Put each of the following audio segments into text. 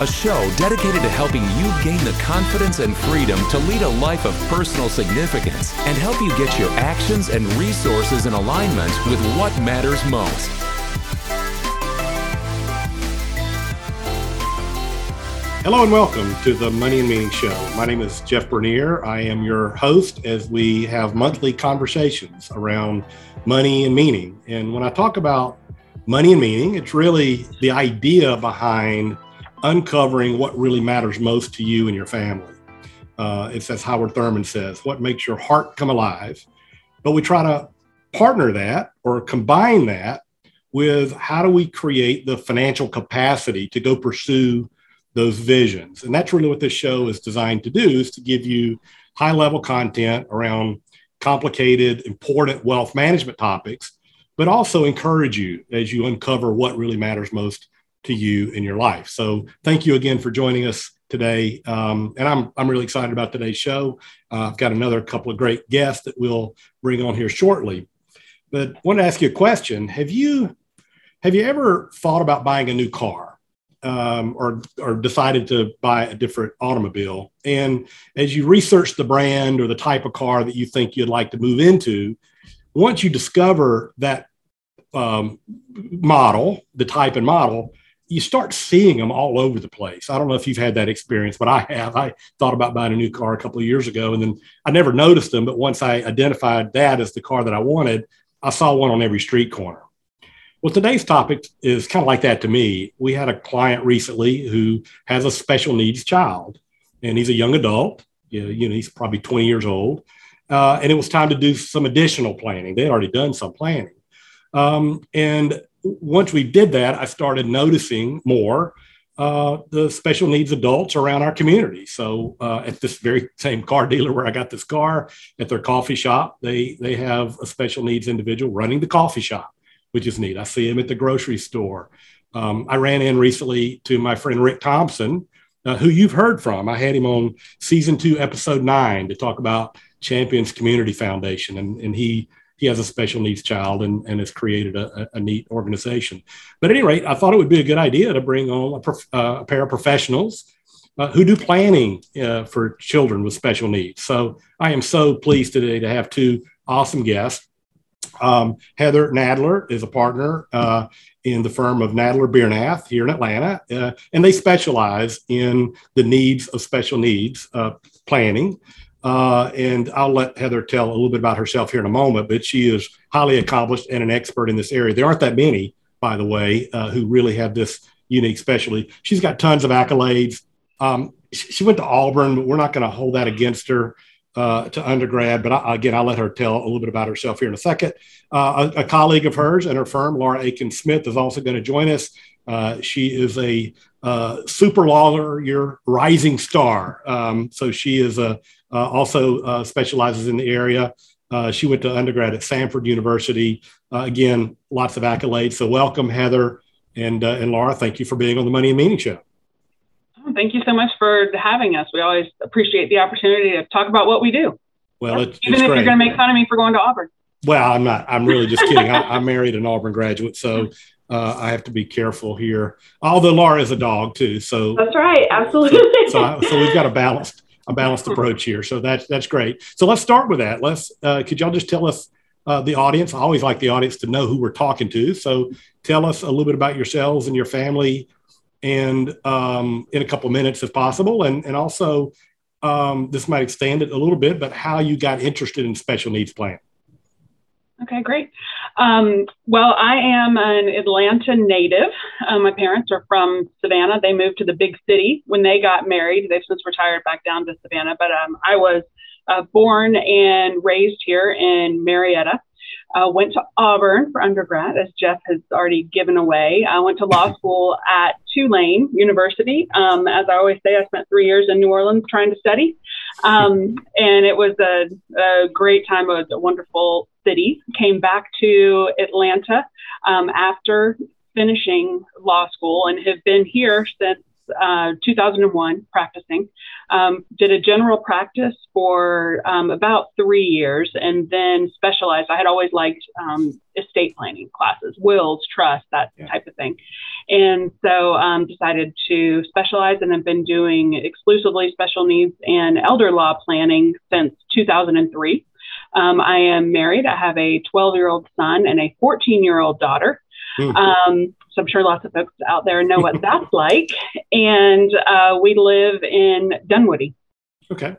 a show dedicated to helping you gain the confidence and freedom to lead a life of personal significance and help you get your actions and resources in alignment with what matters most. Hello and welcome to the Money and Meaning Show. My name is Jeff Bernier. I am your host as we have monthly conversations around money and meaning. And when I talk about money and meaning, it's really the idea behind uncovering what really matters most to you and your family. Uh, it's as Howard Thurman says, what makes your heart come alive. But we try to partner that or combine that with how do we create the financial capacity to go pursue those visions. And that's really what this show is designed to do is to give you high level content around complicated, important wealth management topics, but also encourage you as you uncover what really matters most to you in your life. So thank you again for joining us today. Um, and I'm, I'm really excited about today's show. Uh, I've got another couple of great guests that we'll bring on here shortly. But I want to ask you a question. Have you, have you ever thought about buying a new car um, or, or decided to buy a different automobile? And as you research the brand or the type of car that you think you'd like to move into, once you discover that um, model, the type and model, you start seeing them all over the place. I don't know if you've had that experience, but I have. I thought about buying a new car a couple of years ago and then I never noticed them. But once I identified that as the car that I wanted, I saw one on every street corner. Well, today's topic is kind of like that to me. We had a client recently who has a special needs child, and he's a young adult. You know, he's probably 20 years old. Uh, and it was time to do some additional planning. They had already done some planning. Um, and once we did that, I started noticing more uh, the special needs adults around our community. So uh, at this very same car dealer where I got this car, at their coffee shop, they they have a special needs individual running the coffee shop, which is neat. I see him at the grocery store. Um, I ran in recently to my friend Rick Thompson, uh, who you've heard from. I had him on season two, episode nine, to talk about Champions Community Foundation, and and he he has a special needs child and, and has created a, a, neat organization. But at any rate, I thought it would be a good idea to bring on a, prof, uh, a pair of professionals uh, who do planning uh, for children with special needs. So I am so pleased today to have two awesome guests. Um, Heather Nadler is a partner uh, in the firm of Nadler Biernath here in Atlanta, uh, and they specialize in the needs of special needs uh, planning. Uh, and I'll let Heather tell a little bit about herself here in a moment, but she is highly accomplished and an expert in this area. There aren't that many, by the way, uh, who really have this unique specialty. She's got tons of accolades. Um, she went to Auburn, but we're not going to hold that against her uh, to undergrad. But I, again, I'll let her tell a little bit about herself here in a second. Uh, a, a, colleague of hers and her firm, Laura Akins Smith, is also going to join us. Uh, she is a uh, super lawyer, rising star. Um, so she is a also uh, specializes in the area. Uh, she went to undergrad at Samford University. again, lots of accolades. So welcome, Heather and and Laura. Thank you for being on the Money and Meaning Show. Oh, thank you so much for having us. We always appreciate the opportunity to talk about what we do. Well, it's, even it's if great. you're going to make fun of me for going to Auburn. Well, I'm not. I'm really just kidding. I, I, married an Auburn graduate, so uh, I have to be careful here. Although Laura is a dog too, so that's right. Absolutely. So, so, so we've got a balanced a balanced approach here. So that's that's great. So let's start with that. Let's uh, could y'all just tell us uh, the audience? I always like the audience to know who we're talking to. So tell us a little bit about yourselves and your family, and um, in a couple minutes if possible, and and also um, this might extend it a little bit, but how you got interested in special needs plan. Okay, great. Um, well, I am an Atlanta native. Uh, my parents are from Savannah. They moved to the big city when they got married. They've since retired back down to Savannah, but um, I was uh, born and raised here in Marietta. Uh, went to Auburn for undergrad, as Jeff has already given away. I went to law school at Tulane University. Um, as I always say, I spent three years in New Orleans trying to study. Um, and it was a, a, great time. It was a wonderful city. Came back to Atlanta um, after finishing law school and have been here since uh, 2001 practicing. Um, did a general practice for um, about three years and then specialized. I had always liked um, estate planning classes, wills, trust, that yeah. type of thing. And so um, decided to specialize and have been doing exclusively special needs and elder law planning since 2003. Um, I am married. I have a 12 year old son and a 14 year old daughter. Mm. Um, so I'm sure lots of folks out there know what that's like. And uh, we live in Dunwoody. Okay,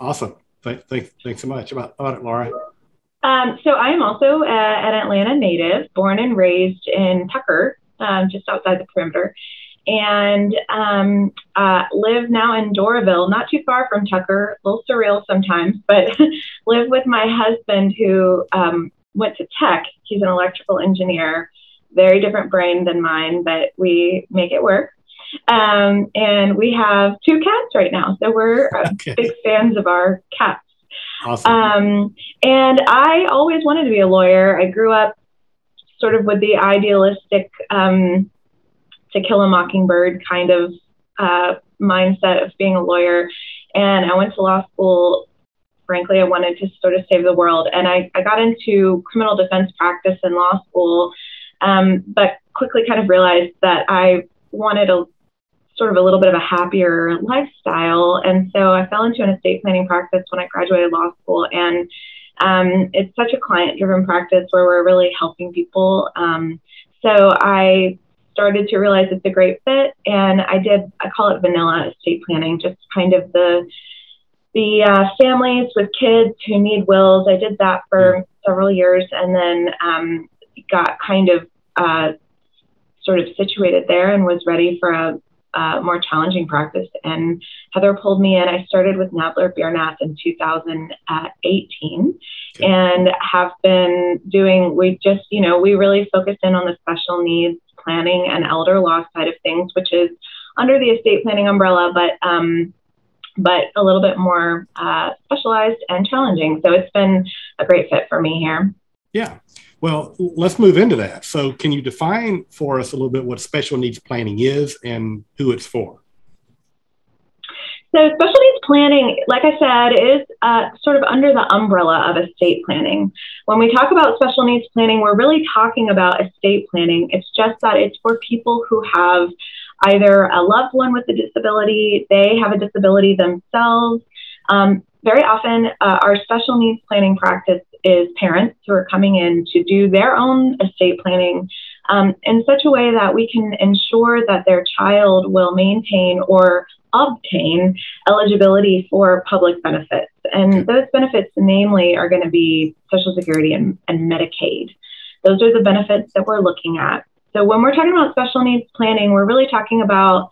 awesome. Thank, thank, thanks so much. About, about it, Laura. Um, so I am also uh, an Atlanta native, born and raised in Tucker, um, just outside the perimeter, and um, uh, live now in Doraville, not too far from Tucker. A little surreal sometimes, but live with my husband who um, went to Tech. He's an electrical engineer very different brain than mine, but we make it work. Um, and we have two cats right now. So we're uh, okay. big fans of our cats. Awesome. Um, and I always wanted to be a lawyer. I grew up sort of with the idealistic um, to kill a mockingbird kind of uh, mindset of being a lawyer. And I went to law school. Frankly, I wanted to sort of save the world. And I, I got into criminal defense practice in law school um, but quickly kind of realized that I wanted a sort of a little bit of a happier lifestyle. And so I fell into an estate planning practice when I graduated law school. And um, it's such a client driven practice where we're really helping people. Um, so I started to realize it's a great fit. And I did, I call it vanilla estate planning, just kind of the the uh, families with kids who need wills. I did that for several years and then um, got kind of uh, sort of situated there and was ready for a, a, more challenging practice. And Heather pulled me in. I started with Nadler Biernath in 2018 okay. and have been doing, we just, you know, we really focused in on the special needs planning and elder law side of things, which is under the estate planning umbrella, but um, but a little bit more uh, specialized and challenging. So it's been a great fit for me here. Yeah. Well, let's move into that. So, can you define for us a little bit what special needs planning is and who it's for? So, special needs planning, like I said, is uh, sort of under the umbrella of estate planning. When we talk about special needs planning, we're really talking about estate planning. It's just that it's for people who have either a loved one with a disability, they have a disability themselves. Um, very often, uh, our special needs planning practice is parents who are coming in to do their own estate planning um, in such a way that we can ensure that their child will maintain or obtain eligibility for public benefits. And those benefits, namely, are going to be Social Security and, and Medicaid. Those are the benefits that we're looking at. So when we're talking about special needs planning, we're really talking about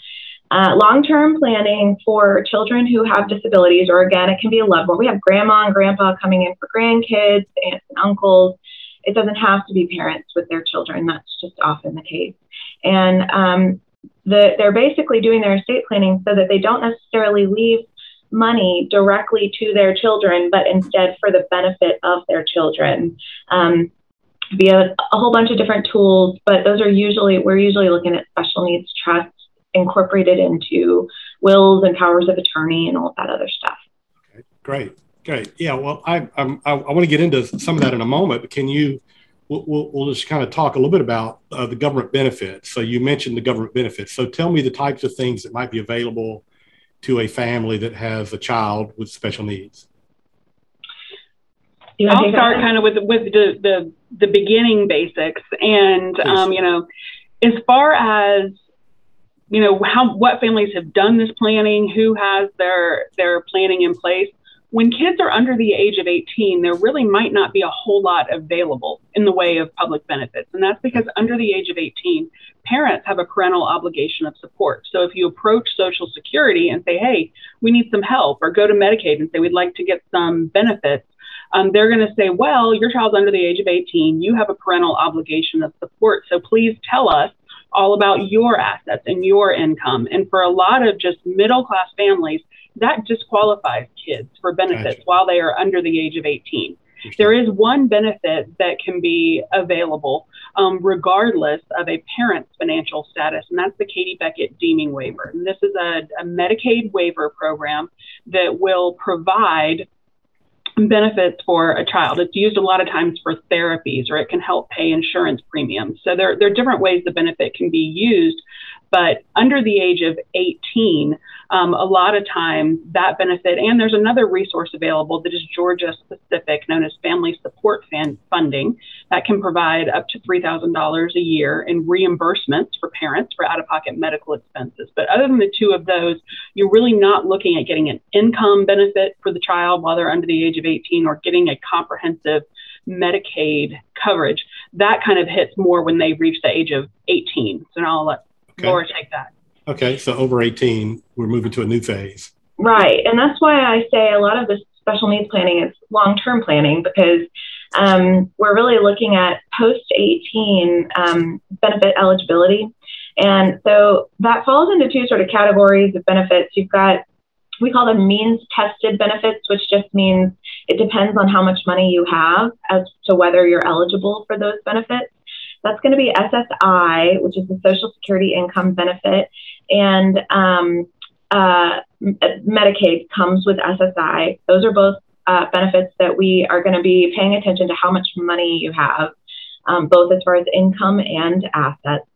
uh, long term planning for children who have disabilities, or again, it can be a loved one. We have grandma and grandpa coming in for grandkids, aunts and uncles. It doesn't have to be parents with their children. That's just often the case. And um, the, they're basically doing their estate planning so that they don't necessarily leave money directly to their children, but instead for the benefit of their children. Um, via a whole bunch of different tools, but those are usually, we're usually looking at special needs trusts incorporated into wills and powers of attorney and all of that other stuff. Okay, great, great. Yeah, well, I I'm, i I want to get into some of that in a moment, but can you? We'll, we'll, we'll just kind of talk a little bit about uh, the government benefits. So you mentioned the government benefits. So tell me the types of things that might be available to a family that has a child with special needs. I'll start kind of with with the, the the beginning basics, and um, you know, as far as you know how what families have done this planning who has their their planning in place when kids are under the age of 18 there really might not be a whole lot available in the way of public benefits and that's because under the age of 18 parents have a parental obligation of support so if you approach social security and say hey we need some help or go to medicaid and say we'd like to get some benefits um, they're going to say, well, your child's under the age of 18. You have a parental obligation of support. So please tell us all about your assets and your income. And for a lot of just middle class families, that disqualifies kids for benefits gotcha. while they are under the age of 18. There is one benefit that can be available um, regardless of a parent's financial status, and that's the Katie Beckett deeming waiver. And this is a, a Medicaid waiver program that will provide benefits for a child. It's used a lot of times for therapies or it can help pay insurance premiums. So there, there are different ways the benefit can be used. But under the age of 18, um, a lot of times that benefit, and there's another resource available that is Georgia specific, known as Family Support fan Funding, that can provide up to $3,000 a year in reimbursements for parents for out of pocket medical expenses. But other than the two of those, you're really not looking at getting an income benefit for the child while they're under the age of 18 or getting a comprehensive Medicaid coverage. That kind of hits more when they reach the age of 18. So now I'll let okay. Laura take that. Okay, so over 18, we're moving to a new phase. Right. And that's why I say a lot of this special needs planning is long term planning because um, we're really looking at post 18 um, benefit eligibility. And so that falls into two sort of categories of benefits. You've got, we call them means tested benefits, which just means it depends on how much money you have as to whether you're eligible for those benefits. That's going to be SSI, which is the Social Security Income Benefit and um, uh, Medicaid comes with SSI. Those are both uh, benefits that we are going to be paying attention to how much money you have, um, both as far as income and assets.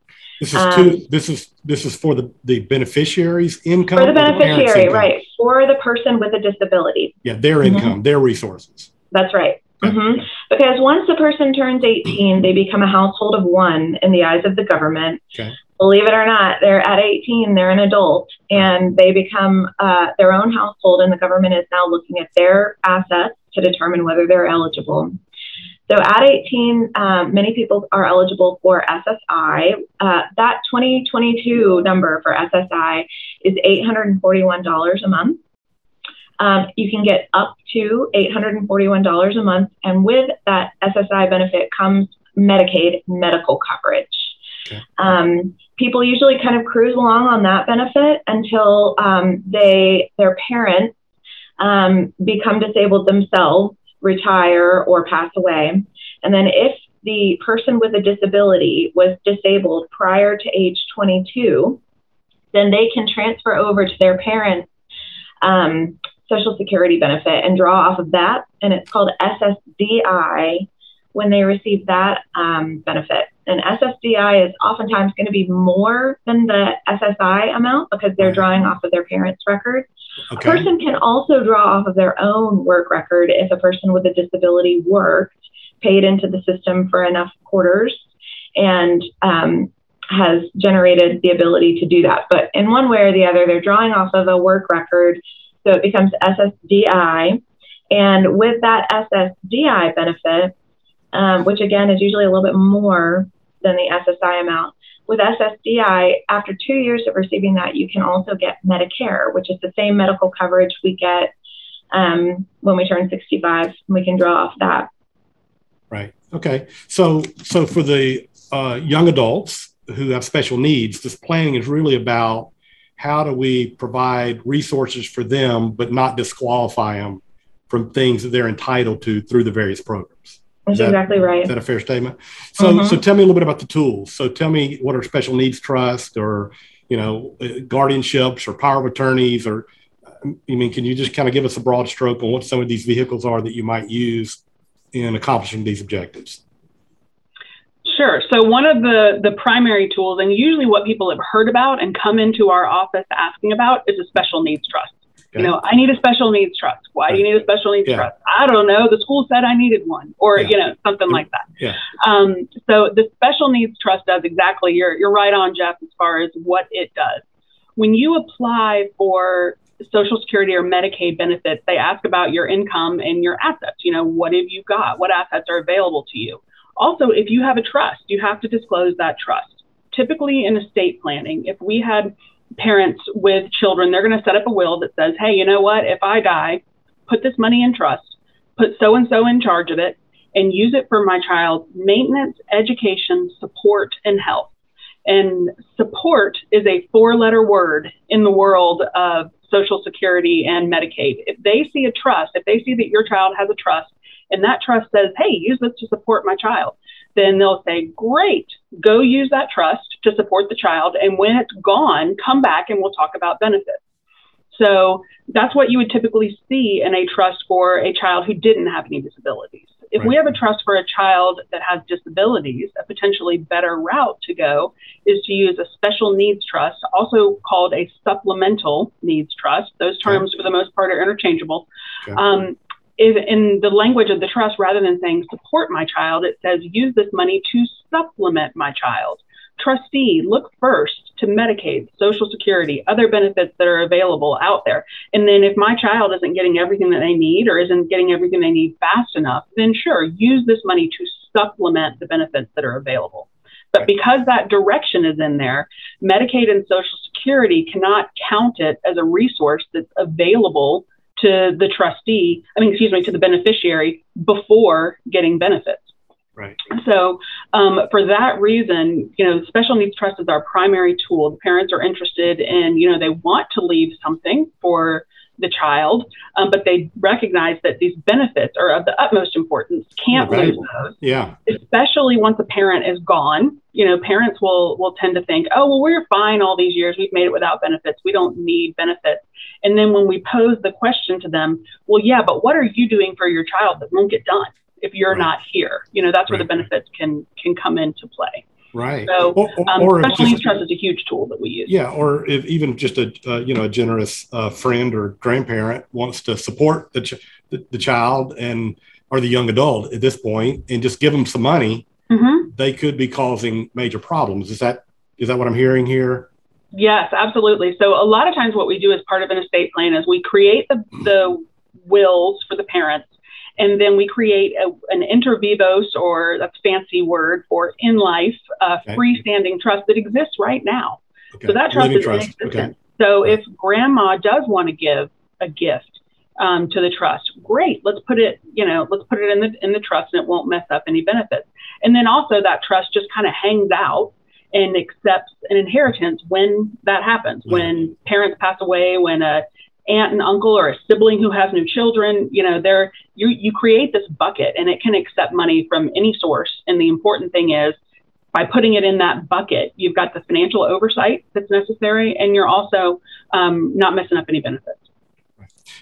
This is um, this is this is for the, the beneficiary's income. For the beneficiary, the right? For the person with a disability. Yeah, their mm-hmm. income, mm-hmm. their resources. That's right. Mm-hmm. Because once a person turns 18, they become a household of one in the eyes of the government. Okay believe it or not, they're at 18, they're an adult, and they become uh, their own household, and the government is now looking at their assets to determine whether they're eligible. So at 18, um, many people are eligible for SSI. Uh, that 2022 number for SSI is $841 a month. Um, you can get up to $841 a month, and with that SSI benefit comes Medicaid medical coverage. Okay. Um, people usually kind of cruise along on that benefit until um, they their parents um, become disabled themselves, retire, or pass away. And then if the person with a disability was disabled prior to age 22, then they can transfer over to their parents' um, Social Security benefit and draw off of that. And it's called SSDI when they receive that um, benefit. And SSDI is oftentimes going to be more than the SSI amount because they're drawing off of their parents' record. Okay. A person can also draw off of their own work record if a person with a disability worked, paid into the system for enough quarters, and um, has generated the ability to do that. But in one way or the other, they're drawing off of a work record, so it becomes SSDI. And with that SSDI benefit, um, which again is usually a little bit more than the SSI amount. With SSDI, after two years of receiving that, you can also get Medicare, which is the same medical coverage we get um, when we turn 65. We can draw off that. Right. Okay. So, so for the uh, young adults who have special needs, this planning is really about how do we provide resources for them, but not disqualify them from things that they're entitled to through the various programs. That's that, exactly right. Is that a fair statement? So, mm-hmm. so tell me a little bit about the tools. So, tell me what are special needs trust, or you know, uh, guardianships, or power of attorneys, or I mean, can you just kind of give us a broad stroke on what some of these vehicles are that you might use in accomplishing these objectives? Sure. So one of the the primary tools, and usually what people have heard about and come into our office asking about, is a special needs trust. Okay. You know, I need a special needs trust. Why do you need a special needs yeah. trust? I don't know. The school said I needed one, or yeah. you know, something like that. Yeah. Um, so the special needs trust does exactly. You're you're right on, Jeff, as far as what it does. When you apply for Social Security or Medicaid benefits, they ask about your income and your assets. You know, what have you got? What assets are available to you? Also, if you have a trust, you have to disclose that trust. Typically, in estate planning, if we had parents with children, they're going to set up a will that says, hey, you know what? If I die, put this money in trust. put so and so in charge of it, and use it for my child's maintenance, education, support, and health. And support is a four letter word in the world of Social Security and Medicaid. If they see a trust, if they see that your child has a trust, and that trust says, hey, use this to support my child, then they'll say, great, go use that trust to support the child. And when it's gone, come back and we'll talk about benefits. So that's what you would typically see in a trust for a child who didn't have any disabilities. If right. we have a trust for a child that has disabilities, a potentially better route to go is to use a special needs trust, also called a supplemental needs trust. Those terms, okay. for the most part, are interchangeable. Okay. Um, if in the language of the trust, rather than saying support my child, it says use this money to supplement my child. Trustee, look first to Medicaid, Social Security, other benefits that are available out there. And then if my child isn't getting everything that they need or isn't getting everything they need fast enough, then sure, use this money to supplement the benefits that are available. But because that direction is in there, Medicaid and Social Security cannot count it as a resource that's available to the trustee, I mean, excuse me, to the beneficiary before getting benefits. Right. So, um, for that reason, you know, special needs trust is our primary tool. The parents are interested in, you know, they want to leave something for the child, um, but they recognize that these benefits are of the utmost importance. Can't lose those. Yeah. Especially once a parent is gone. You know, parents will will tend to think, oh, well, we're fine all these years. We've made it without benefits. We don't need benefits. And then when we pose the question to them, well, yeah, but what are you doing for your child that won't get done? if you're right. not here. You know, that's where the benefits can can come into play. Right. So, or, um, or special needs trust is a huge tool that we use. Yeah, or if even just a uh, you know a generous uh, friend or grandparent wants to support the, ch- the, the child and or the young adult at this point and just give them some money, mm-hmm. they could be causing major problems. Is that is that what I'm hearing here? Yes, absolutely. So a lot of times what we do as part of an estate plan is we create the the wills for the parents and then we create a, an inter vivos, or a fancy word for in life, uh, okay. freestanding trust that exists right now. Okay. So that trust Living is trust. in existence. Okay. So if grandma does want to give a gift um, to the trust, great. Let's put it, you know, let's put it in the in the trust, and it won't mess up any benefits. And then also that trust just kind of hangs out and accepts an inheritance when that happens. When parents pass away, when a aunt and uncle or a sibling who has new children, you know, there you you create this bucket and it can accept money from any source. And the important thing is by putting it in that bucket, you've got the financial oversight that's necessary, and you're also um, not messing up any benefits.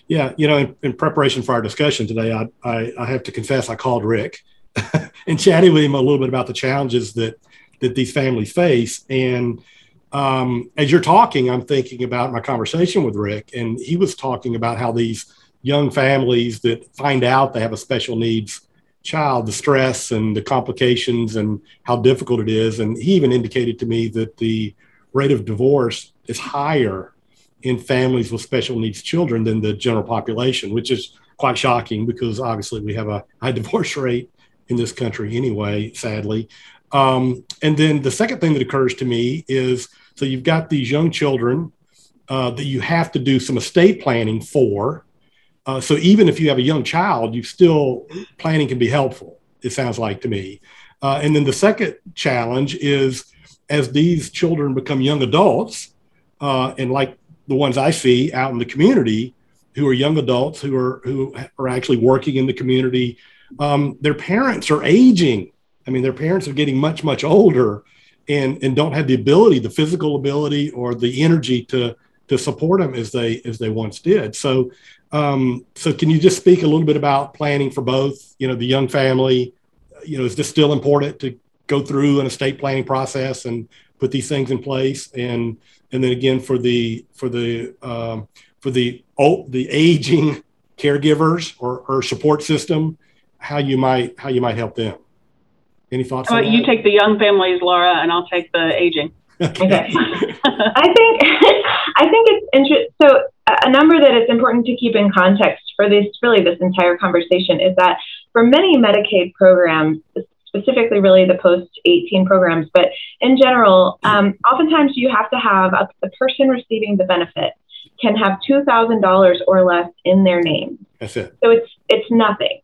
Yeah, you know, in, in preparation for our discussion today, I, I, I have to confess I called Rick and chatted with him a little bit about the challenges that that these families face, and um, as you're talking, I'm thinking about my conversation with Rick, and he was talking about how these young families that find out they have a special needs child, the stress and the complications and how difficult it is. And he even indicated to me that the rate of divorce is higher in families with special needs children than the general population, which is quite shocking because obviously we have a high divorce rate in this country anyway, sadly. Um, and then the second thing that occurs to me is so you've got these young children uh, that you have to do some estate planning for. Uh, so even if you have a young child, you still planning can be helpful. It sounds like to me. Uh, and then the second challenge is as these children become young adults, uh, and like the ones I see out in the community, who are young adults who are who are actually working in the community, um, their parents are aging. I mean, their parents are getting much much older, and and don't have the ability, the physical ability or the energy to to support them as they as they once did. So um, so can you just speak a little bit about planning for both? You know, the young family. You know, is this still important to go through an estate planning process and put these things in place? And and then again for the for the um, for the oh, the aging caregivers or, or support system, how you might how you might help them. Any thoughts? Well, you take the young families, Laura, and I'll take the aging. Okay. okay. I think I think it's interesting. So a number that it's important to keep in context for this really this entire conversation is that for many Medicaid programs, specifically really the post 18 programs, but in general, um, oftentimes you have to have a, the person receiving the benefit can have $2,000 or less in their name. That's it. So it's it's nothing.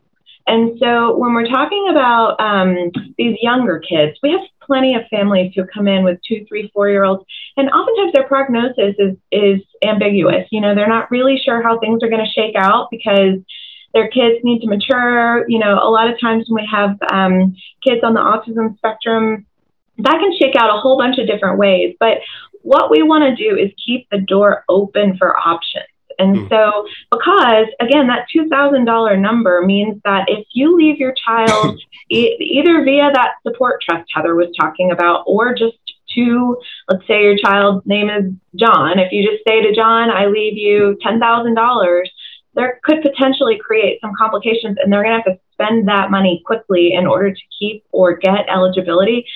And so when we're talking about um, these younger kids, we have plenty of families who come in with two, three, four year olds, and oftentimes their prognosis is, is ambiguous. You know, they're not really sure how things are going to shake out because their kids need to mature. You know, a lot of times when we have um, kids on the autism spectrum, that can shake out a whole bunch of different ways. But what we want to do is keep the door open for options. And mm. so, because again, that $2,000 number means that if you leave your child e- either via that support trust Heather was talking about, or just to, let's say your child's name is John, if you just say to John, I leave you $10,000, there could potentially create some complications and they're going to have to spend that money quickly in order to keep or get eligibility.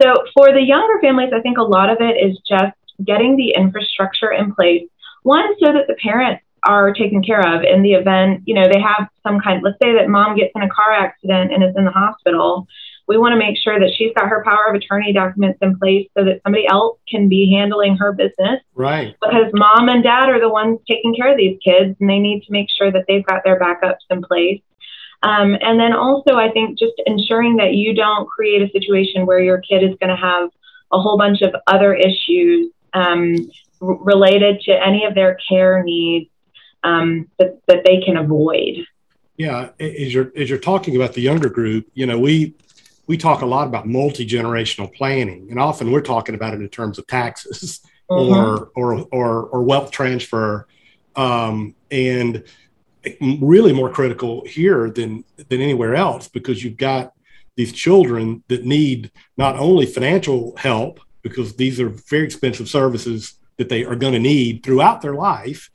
So, for the younger families, I think a lot of it is just getting the infrastructure in place one, so that the parents are taken care of in the event, you know, they have some kind, let's say that mom gets in a car accident and is in the hospital. We want to make sure that she's got her power of attorney documents in place so that somebody else can be handling her business. Right. Because mom and dad are the ones taking care of these kids and they need to make sure that they've got their backups in place. Um, and then also, I think just ensuring that you don't create a situation where your kid is going to have a whole bunch of other issues um, related to any of their care needs um, that, that they can avoid. Yeah, as you're as you're talking about the younger group, you know, we we talk a lot about multi generational planning, and often we're talking about it in terms of taxes mm-hmm. or, or or or wealth transfer, um, and really more critical here than than anywhere else because you've got these children that need not only financial help because these are very expensive services that they are going to need throughout their life.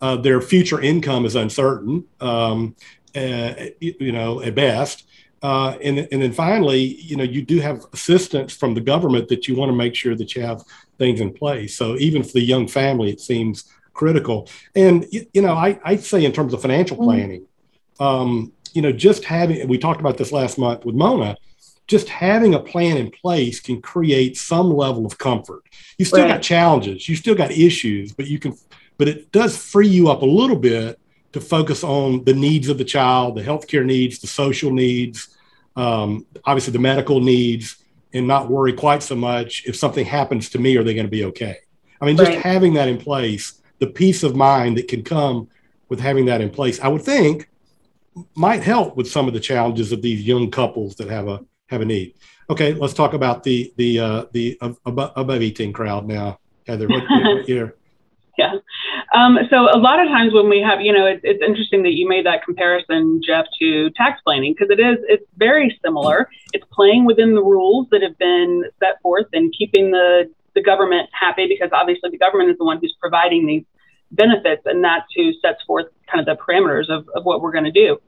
Uh, their future income is uncertain, um, uh, you know, at best. Uh, and, and then finally, you know, you do have assistance from the government that you want to make sure that you have things in place. So even for the young family, it seems critical. And, you know, I, I'd say in terms of financial mm-hmm. planning, um, you know, just having, we talked about this last month with Mona, just having a plan in place can create some level of comfort. You still right. got challenges, you still got issues, but you can, but it does free you up a little bit to focus on the needs of the child, the healthcare needs, the social needs, um, obviously the medical needs, and not worry quite so much if something happens to me, are they going to be okay? I mean, just right. having that in place, the peace of mind that can come with having that in place, I would think might help with some of the challenges of these young couples that have a have a need. Okay, let's talk about the the uh, the above, above 18 crowd now. Heather, what, what year? Yeah. Um, so a lot of times when we have, you know, it, it's interesting that you made that comparison, Jeff, to tax planning because it is, it's very similar. It's playing within the rules that have been set forth and keeping the the government happy because obviously the government is the one who's providing these benefits, and that's who sets forth kind of the parameters of, of what we're going to do.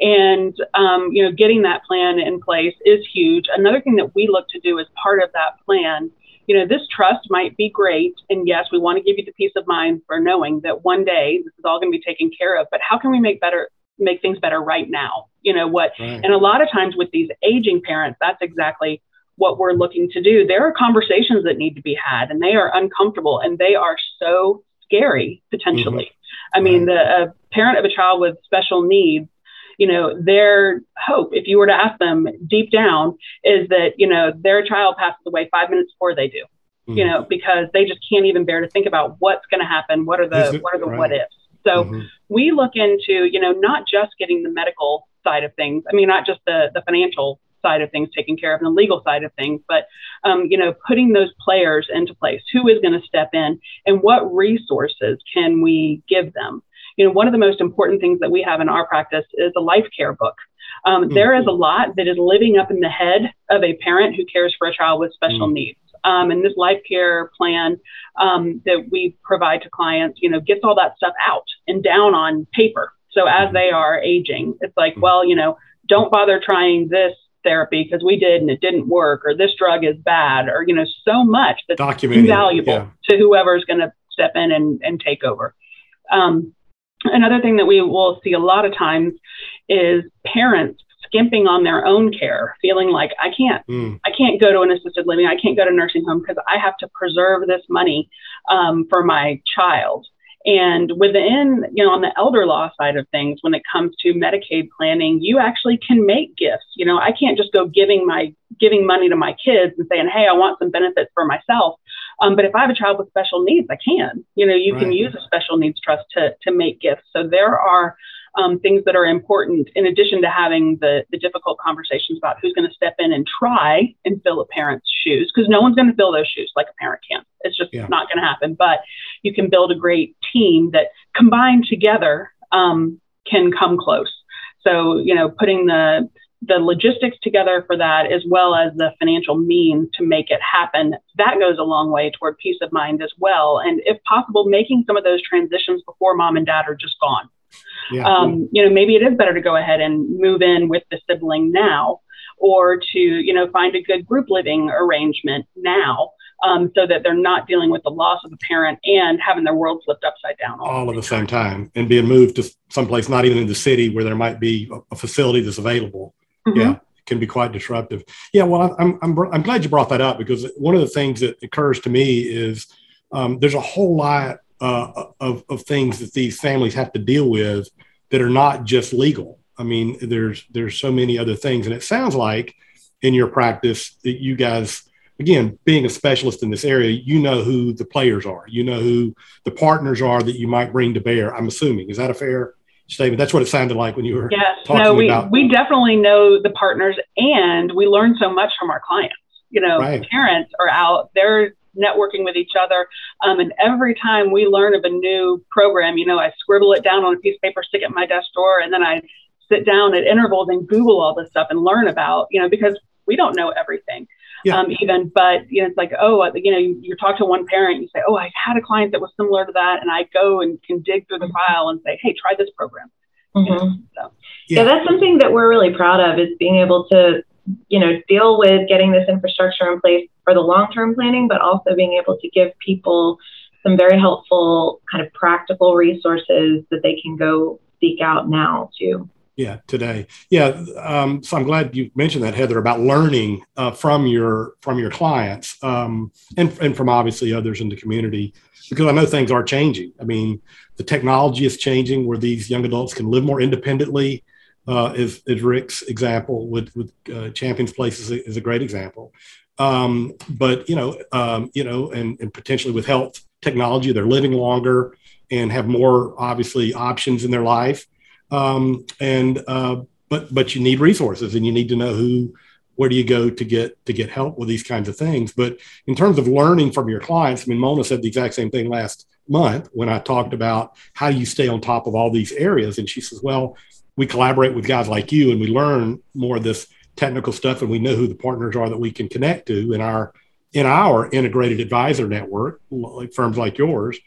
And, um, you know, getting that plan in place is huge. Another thing that we look to do as part of that plan, you know, this trust might be great. And yes, we want to give you the peace of mind for knowing that one day this is all going to be taken care of. But how can we make better, make things better right now? You know what? Right. And a lot of times with these aging parents, that's exactly what we're looking to do. There are conversations that need to be had, and they are uncomfortable, and they are so scary potentially. Mm-hmm. I mean, the a parent of a child with special needs, you know, their hope, if you were to ask them deep down, is that you know their child passes away five minutes before they do. Mm-hmm. You know, because they just can't even bear to think about what's going to happen. What are the what are the right. what ifs? So mm-hmm. we look into, you know, not just getting the medical side of things. I mean, not just the the financial side of things taken care of and the legal side of things, but um, you know, putting those players into place. Who is going to step in, and what resources can we give them? You know, one of the most important things that we have in our practice is a life care book. Um, mm-hmm. there is a lot that is living up in the head of a parent who cares for a child with special mm-hmm. needs. Um, and this life care plan um, that we provide to clients, you know, gets all that stuff out and down on paper. So as mm-hmm. they are aging, it's like, mm-hmm. well, you know, don't bother trying this therapy because we did and it didn't work or this drug is bad or you know so much that's invaluable yeah. to whoever's going to step in and, and take over um, another thing that we will see a lot of times is parents skimping on their own care feeling like i can't mm. i can't go to an assisted living i can't go to nursing home because i have to preserve this money um, for my child And within, you know, on the elder law side of things, when it comes to Medicaid planning, you actually can make gifts. You know, I can't just go giving my giving money to my kids and saying, "Hey, I want some benefits for myself." Um, but if I have a child with special needs, I can. You know, you right. can use a special needs trust to to make gifts. So there are um, things that are important in addition to having the, the difficult conversations about who's going to step in and try and fill a parent's shoes because no one's going to fill those shoes like a parent can. It's just yeah. not going to happen. But you can build a great team that combined together um, can come close. So you know putting the the logistics together for that as well as the financial means to make it happen that goes a long way toward peace of mind as well. And if possible making some of those transitions before mom and dad are just gone yeah. Um, you know, maybe it is better to go ahead and move in with the sibling now, or to you know find a good group living arrangement now. Um, so that they're not dealing with the loss of a parent and having their world flipped upside down all, all at the same time and being moved to someplace not even in the city where there might be a facility that's available. Mm-hmm. Yeah, can be quite disruptive. Yeah, well, I'm, I'm, I'm glad you brought that up because one of the things that occurs to me is um, there's a whole lot uh, of, of things that these families have to deal with that are not just legal. I mean, there's there's so many other things, and it sounds like in your practice that you guys, again, being a specialist in this area, you know who the players are, you know who the partners are that you might bring to bear. I'm assuming is that a fair statement? That's what it sounded like when you were yes. no, we about- we definitely know the partners, and we learn so much from our clients. You know, right. parents are out; they're networking with each other. Um, and every time we learn of a new program, you know, I scribble it down on a piece of paper, stick it in my desk drawer, and then I sit down at intervals and Google all this stuff and learn about, you know, because we don't know everything. Yeah. Um, even, but you know, it's like, oh, uh, you know, you, you talk to one parent, you say, oh, I had a client that was similar to that, and I go and can dig through the mm-hmm. file and say, hey, try this program. Mm-hmm. You know, so. yeah. yeah, that's something that we're really proud of is being able to you know, deal with getting this infrastructure in place for the long term planning, but also being able to give people some very helpful kind of practical resources that they can go seek out now too. Yeah, today. Yeah, um, so I'm glad you mentioned that, Heather, about learning uh, from your from your clients um, and and from obviously others in the community, because I know things are changing. I mean, the technology is changing where these young adults can live more independently uh, is, is Rick's example with, with uh, Champions Place is a, is a great example. Um, but, you know, um, you know, and, and potentially with health technology, they're living longer and have more obviously options in their life. Um, and, uh, but, but you need resources and you need to know who, where do you go to get to get help with these kinds of things but in terms of learning from your clients i mean mona said the exact same thing last month when i talked about how you stay on top of all these areas and she says well we collaborate with guys like you and we learn more of this technical stuff and we know who the partners are that we can connect to in our in our integrated advisor network like firms like yours.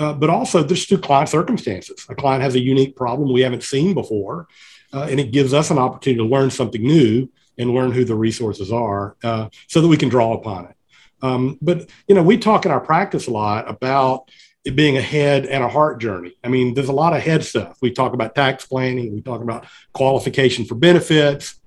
Uh, but also just through client circumstances. A client has a unique problem we haven't seen before uh, and it gives us an opportunity to learn something new and learn who the resources are uh, so that we can draw upon it. Um, but you know we talk in our practice a lot about it being a head and a heart journey. I mean, there's a lot of head stuff. We talk about tax planning, we talk about qualification for benefits.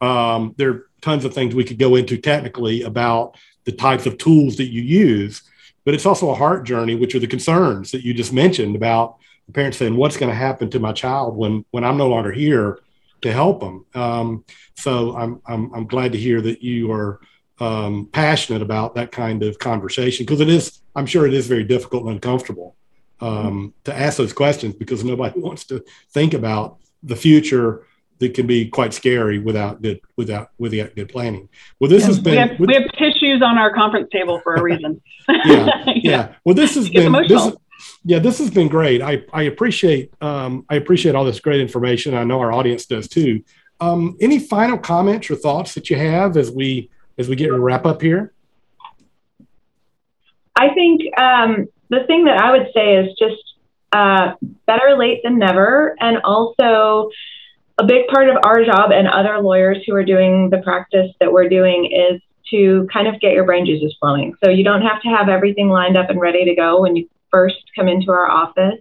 Um, there are tons of things we could go into technically about the types of tools that you use, but it's also a heart journey, which are the concerns that you just mentioned about the parents saying, "What's going to happen to my child when when I'm no longer here to help them?" Um, so I'm, I'm I'm glad to hear that you are um, passionate about that kind of conversation because it is, I'm sure it is very difficult and uncomfortable um, to ask those questions because nobody wants to think about the future that can be quite scary without good without without good planning. Well, this yeah, has been we have, we have, tissues on our conference table for a reason. yeah, yeah, yeah, Well, this has been this, yeah, this has been great. I I appreciate um, I appreciate all this great information. I know our audience does too. Um, any final comments or thoughts that you have as we as we get to wrap up here? I think um, the thing that I would say is just uh, better late than never. And also, a big part of our job and other lawyers who are doing the practice that we're doing is to kind of get your brain juices flowing. So you don't have to have everything lined up and ready to go when you first come into our office.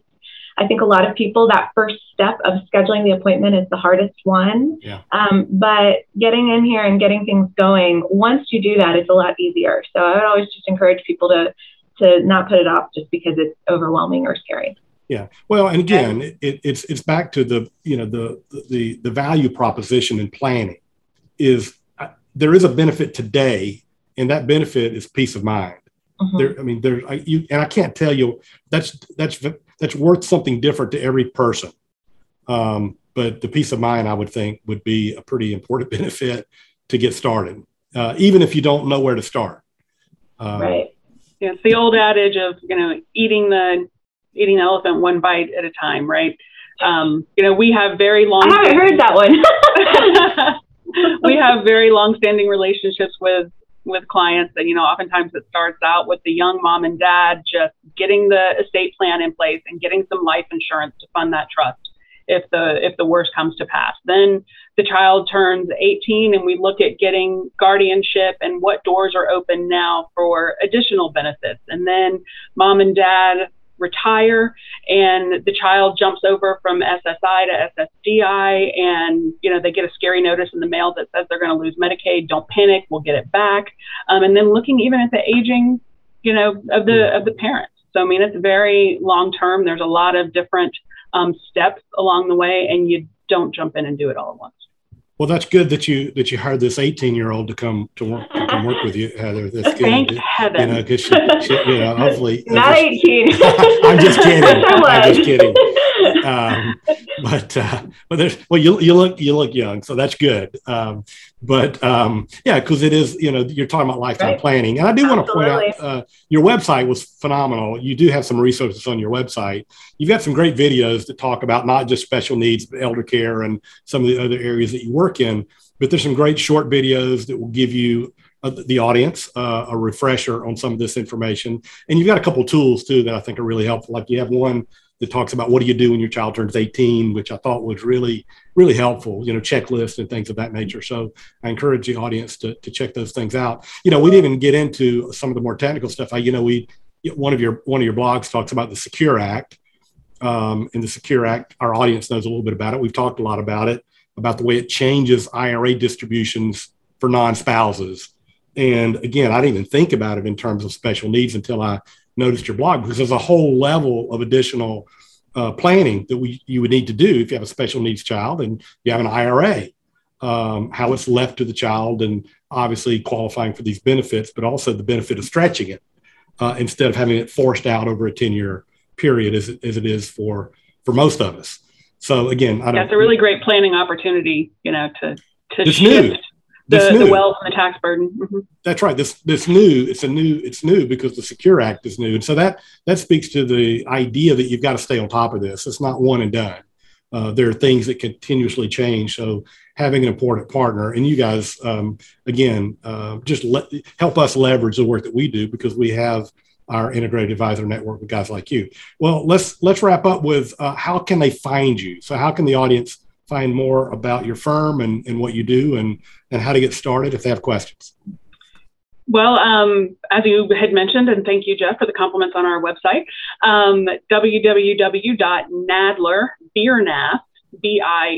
I think a lot of people, that first step of scheduling the appointment is the hardest one. Yeah. Um, but getting in here and getting things going, once you do that, it's a lot easier. So I would always just encourage people to to not put it off just because it's overwhelming or scary. Yeah. Well, and again, it, it's it's back to the you know the the the value proposition in planning is uh, there is a benefit today, and that benefit is peace of mind. Mm-hmm. There, I mean, there I, you and I can't tell you that's that's that's worth something different to every person. Um, but the peace of mind, I would think, would be a pretty important benefit to get started, uh, even if you don't know where to start. Uh, right. Yeah, it's the old adage of you know eating the eating the elephant one bite at a time, right? Um, you know, we have very long. I haven't heard that one. we have very long-standing relationships with with clients, and you know, oftentimes it starts out with the young mom and dad just getting the estate plan in place and getting some life insurance to fund that trust if the if the worst comes to pass. Then the child turns 18 and we look at getting guardianship and what doors are open now for additional benefits. And then mom and dad retire and the child jumps over from SSI to SSDI and you know they get a scary notice in the mail that says they're going to lose Medicaid don't panic we'll get it back um, and then looking even at the aging you know of the of the parents so I mean it's very long term there's a lot of different um, steps along the way, and you don't jump in and do it all at once. Well, that's good that you that you hired this 18 year old to come to work to come work with you, Heather. That's good. Thank heaven. You know, because she, she, you know, hopefully. Not just, 18. I'm just kidding. I'm just kidding. Um, but uh, but there's well, you you look you look young, so that's good. Um, but um, yeah, because it is you know you're talking about lifetime right. planning, and I do want to point out uh, your website was phenomenal. You do have some resources on your website. You've got some great videos that talk about not just special needs, but elder care and some of the other areas that you work in. But there's some great short videos that will give you uh, the audience uh, a refresher on some of this information. And you've got a couple tools too that I think are really helpful. Like you have one that talks about what do you do when your child turns 18, which I thought was really, really helpful, you know, checklists and things of that nature. So I encourage the audience to, to check those things out. You know, we didn't even get into some of the more technical stuff. I, you know, we, one of your, one of your blogs talks about the Secure Act. Um, in the Secure Act, our audience knows a little bit about it. We've talked a lot about it, about the way it changes IRA distributions for non-spouses. And again, I didn't even think about it in terms of special needs until I noticed your blog because there's a whole level of additional uh, planning that we you would need to do if you have a special needs child and you have an IRA, um, how it's left to the child, and obviously qualifying for these benefits, but also the benefit of stretching it uh, instead of having it forced out over a 10 year period as it, as it is for for most of us. So again, I that's a really great planning opportunity, you know, to to shift new the, the wealth and the tax burden. Mm-hmm. That's right. This this new it's a new it's new because the Secure Act is new, and so that that speaks to the idea that you've got to stay on top of this. It's not one and done. Uh, there are things that continuously change. So having an important partner, and you guys um, again uh, just let, help us leverage the work that we do because we have our integrated advisor network with guys like you. Well, let's let's wrap up with uh, how can they find you? So how can the audience find more about your firm and, and what you do and, and how to get started if they have questions? Well, um, as you had mentioned, and thank you, Jeff, for the compliments on our website, um, www.nadler, B-I-E-R-N-A-T-H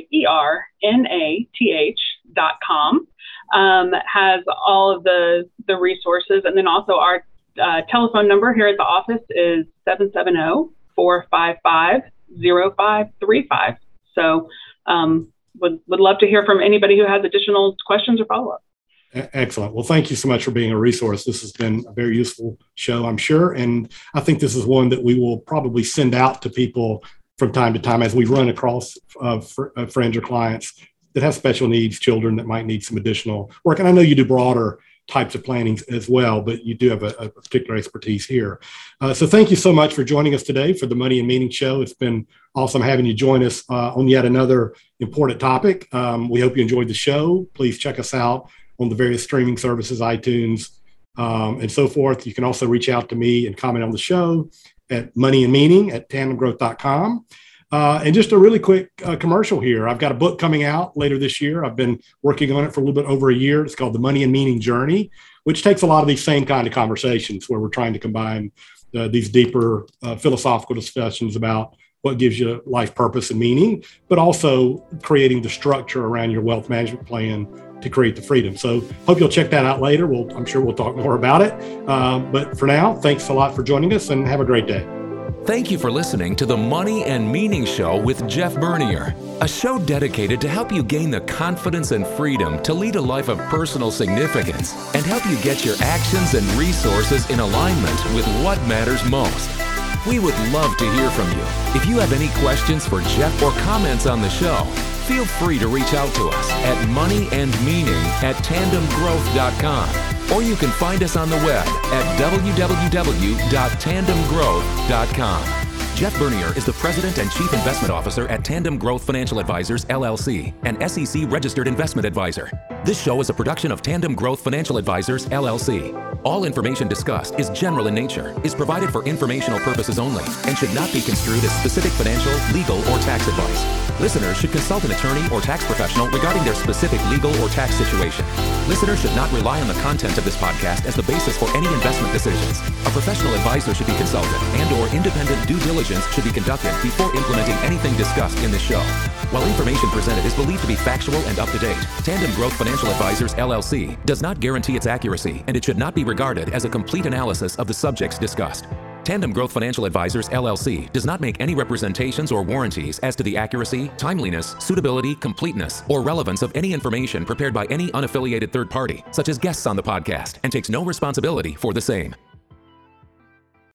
dot com um, has all of the, the resources. And then also our uh, telephone number here at the office is 770 455 0535. So um, would, would love to hear from anybody who has additional questions or follow up. Excellent. Well, thank you so much for being a resource. This has been a very useful show, I'm sure. And I think this is one that we will probably send out to people from time to time as we run across uh, fr- uh, friends or clients that have special needs, children that might need some additional work. And I know you do broader types of planning as well, but you do have a, a particular expertise here. Uh, so thank you so much for joining us today for the Money and Meaning Show. It's been awesome having you join us uh, on yet another important topic. Um, we hope you enjoyed the show. Please check us out on the various streaming services, iTunes, um, and so forth. You can also reach out to me and comment on the show at money and meaning at tandemgrowth.com. Uh, and just a really quick uh, commercial here. I've got a book coming out later this year. I've been working on it for a little bit over a year. It's called The Money and Meaning Journey, which takes a lot of these same kind of conversations where we're trying to combine uh, these deeper uh, philosophical discussions about what gives you life purpose and meaning, but also creating the structure around your wealth management plan to create the freedom. So hope you'll check that out later. We'll, I'm sure we'll talk more about it. Um, but for now, thanks a lot for joining us and have a great day. Thank you for listening to the Money and Meaning Show with Jeff Bernier, a show dedicated to help you gain the confidence and freedom to lead a life of personal significance and help you get your actions and resources in alignment with what matters most. We would love to hear from you. If you have any questions for Jeff or comments on the show, feel free to reach out to us at moneyandmeaning at tandemgrowth.com or you can find us on the web at www.tandemgrowth.com. Jeff Bernier is the President and Chief Investment Officer at Tandem Growth Financial Advisors, LLC, an SEC registered investment advisor. This show is a production of Tandem Growth Financial Advisors, LLC. All information discussed is general in nature, is provided for informational purposes only, and should not be construed as specific financial, legal, or tax advice. Listeners should consult an attorney or tax professional regarding their specific legal or tax situation. Listeners should not rely on the content of this podcast as the basis for any investment decisions. A professional advisor should be consulted and or independent due diligence should be conducted before implementing anything discussed in this show. While information presented is believed to be factual and up to date, Tandem Growth Financial Advisors LLC does not guarantee its accuracy and it should not be regarded as a complete analysis of the subjects discussed. Tandem Growth Financial Advisors LLC does not make any representations or warranties as to the accuracy, timeliness, suitability, completeness, or relevance of any information prepared by any unaffiliated third party, such as guests on the podcast, and takes no responsibility for the same.